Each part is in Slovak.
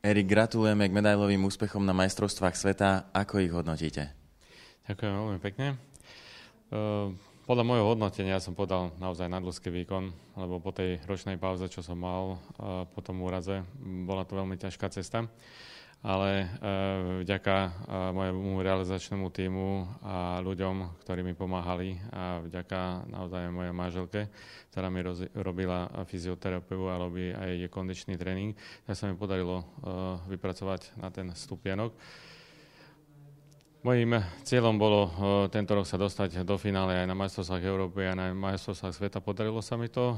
Erik, gratulujeme k medailovým úspechom na majstrovstvách sveta. Ako ich hodnotíte? Ďakujem veľmi pekne. Uh, podľa môjho hodnotenia som podal naozaj nadľudský výkon, lebo po tej ročnej pauze, čo som mal po tom úraze, bola to veľmi ťažká cesta ale e, vďaka e, mojemu realizačnému týmu a ľuďom, ktorí mi pomáhali a vďaka naozaj mojej manželke, ktorá mi robila fyzioterapiu a robí aj kondičný tréning, tak sa mi podarilo e, vypracovať na ten stupienok. Mojím cieľom bolo tento rok sa dostať do finále aj na majstrovstvách Európy, aj na majstrovstvách sveta. Podarilo sa mi to,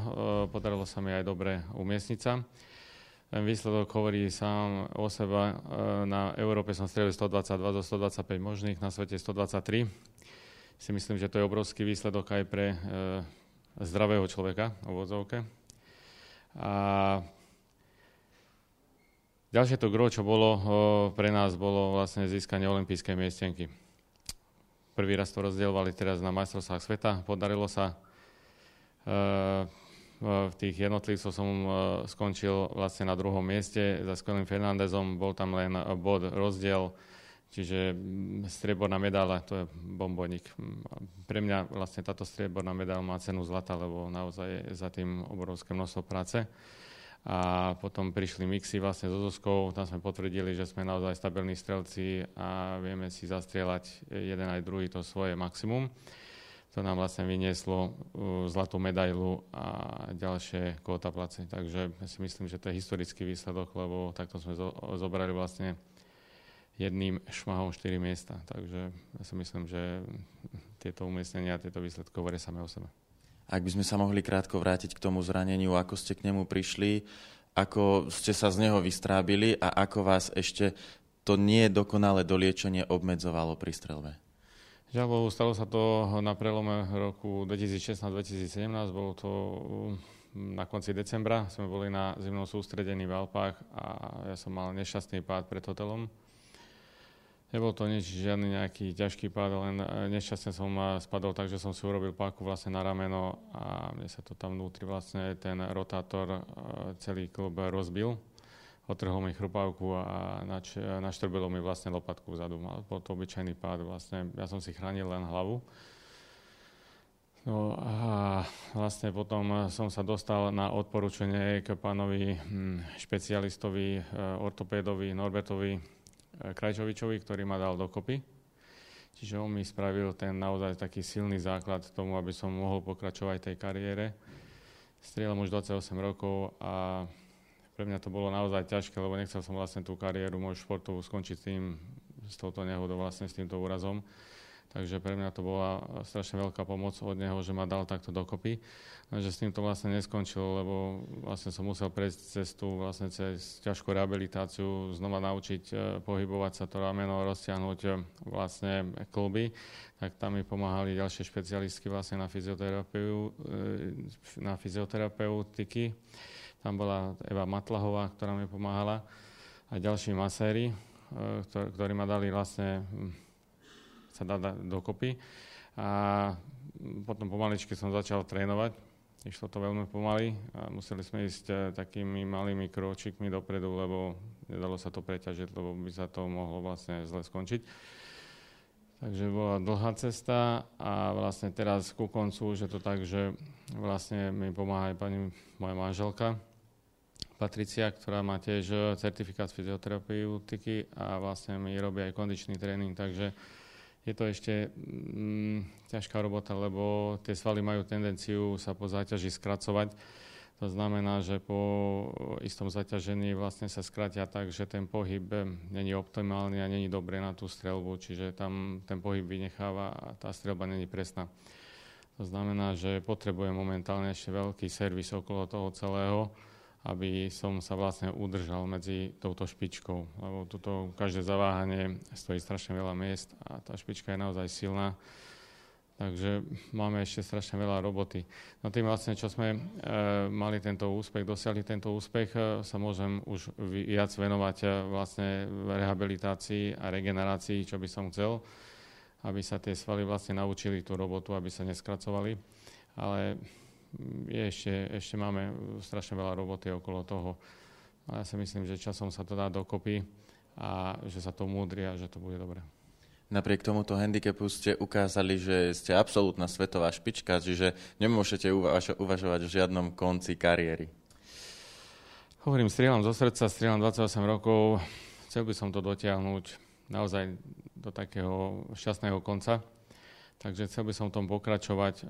podarilo sa mi aj dobre umiestniť sa. Ten výsledok hovorí sám o seba. E, na Európe som strelil 122 zo 125 možných, na svete 123. Si myslím, že to je obrovský výsledok aj pre e, zdravého človeka v vodzovke. A ďalšie to gro, čo bolo e, pre nás, bolo vlastne získanie olympijskej miestenky. Prvý raz to rozdielovali teraz na majstrovstvách sveta. Podarilo sa v tých jednotlivcov som e, skončil vlastne na druhom mieste za skvelým Fernandezom, bol tam len bod rozdiel, čiže mm, strieborná medála, to je bombonik. Pre mňa vlastne táto strieborná medála má cenu zlata, lebo naozaj je za tým obrovské množstvo práce. A potom prišli mixy vlastne so Zoskou, tam sme potvrdili, že sme naozaj stabilní strelci a vieme si zastrieľať jeden aj druhý to svoje maximum to nám vlastne vynieslo uh, zlatú medailu a ďalšie place. Takže ja si myslím, že to je historický výsledok, lebo takto sme zo, zobrali vlastne jedným šmahom 4 miesta. Takže ja si myslím, že tieto umiestnenia, tieto výsledky hovoria same o sebe. Ak by sme sa mohli krátko vrátiť k tomu zraneniu, ako ste k nemu prišli, ako ste sa z neho vystrábili a ako vás ešte to nie dokonalé doliečenie obmedzovalo pri strelbe? Žiaľ stalo sa to na prelome roku 2016-2017, bolo to mm, na konci decembra, sme boli na zimnom sústredení v Alpách a ja som mal nešťastný pád pred hotelom. Nebol to nič, žiadny nejaký ťažký pád, len e, nešťastne som e, spadol tak, že som si urobil páku vlastne na rameno a mne sa to tam vnútri vlastne ten rotátor e, celý klub rozbil otrhol mi chrupavku a nač, naštrbilo mi vlastne lopatku vzadu. Mal bol to obyčajný pád, vlastne ja som si chránil len hlavu. No a vlastne potom som sa dostal na odporúčanie k pánovi hm, špecialistovi, e, ortopédovi Norbertovi e, Krajčovičovi, ktorý ma dal dokopy. Čiže on mi spravil ten naozaj taký silný základ tomu, aby som mohol pokračovať tej kariére. Strieľam už 28 rokov a pre mňa to bolo naozaj ťažké, lebo nechcel som vlastne tú kariéru moju športovú skončiť tým, s touto nehodou, vlastne s týmto úrazom. Takže pre mňa to bola strašne veľká pomoc od neho, že ma dal takto dokopy. Lenže s tým to vlastne neskončilo, lebo vlastne som musel prejsť cestu vlastne cez ťažkú rehabilitáciu, znova naučiť e, pohybovať sa to rameno, roztiahnuť e, vlastne kluby. Tak tam mi pomáhali ďalšie špecialistky vlastne na, fyzioterapiu, e, na fyzioterapeutiky tam bola Eva Matlahová, ktorá mi pomáhala a ďalší maséri, e, ktorí ma dali vlastne hm, sa dať dokopy. A potom pomaličky som začal trénovať. Išlo to veľmi pomaly a museli sme ísť e, takými malými kročikmi dopredu, lebo nedalo sa to preťažiť, lebo by sa to mohlo vlastne zle skončiť. Takže bola dlhá cesta a vlastne teraz ku koncu už je to tak, že vlastne mi pomáha aj pani moja manželka, Patricia, ktorá má tiež e, certifikát z fyzioterapeutiky a vlastne mi robí aj kondičný tréning, takže je to ešte mm, ťažká robota, lebo tie svaly majú tendenciu sa po záťaži skracovať. To znamená, že po istom zaťažení vlastne sa skratia tak, že ten pohyb není optimálny a není dobré na tú strelbu, čiže tam ten pohyb vynecháva a tá strelba není presná. To znamená, že potrebuje momentálne ešte veľký servis okolo toho celého, aby som sa vlastne udržal medzi touto špičkou, lebo toto každé zaváhanie stojí strašne veľa miest a tá špička je naozaj silná. Takže máme ešte strašne veľa roboty. No tým vlastne, čo sme e, mali tento úspech, dosiahli tento úspech, e, sa môžem už viac venovať e, vlastne rehabilitácii a regenerácii, čo by som chcel, aby sa tie svaly vlastne naučili tú robotu, aby sa neskracovali. Ale je ešte, ešte máme strašne veľa roboty okolo toho. Ale ja si myslím, že časom sa to dá dokopy a že sa to múdri a že to bude dobre. Napriek tomuto handicapu ste ukázali, že ste absolútna svetová špička, čiže nemôžete uvaž- uvažovať v žiadnom konci kariéry. Hovorím, strieľam zo srdca, strieľam 28 rokov, chcel by som to dotiahnuť naozaj do takého šťastného konca. Takže chcel by som v tom pokračovať. E,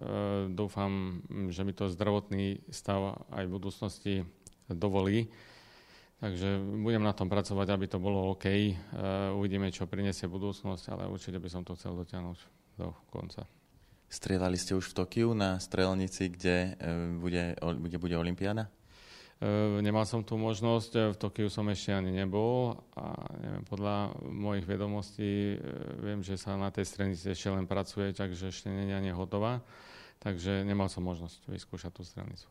dúfam, že mi to zdravotný stav aj v budúcnosti dovolí. Takže budem na tom pracovať, aby to bolo OK. Uh, uvidíme, čo prinesie budúcnosť, ale určite by som to chcel dotiahnuť do konca. Strieľali ste už v Tokiu na strelnici, kde uh, bude, kde bude Olympiáda? Uh, nemal som tú možnosť, v Tokiu som ešte ani nebol a neviem, podľa mojich vedomostí viem, že sa na tej strelnici ešte len pracuje, takže ešte nie je ani hotová, takže nemal som možnosť vyskúšať tú strelnicu.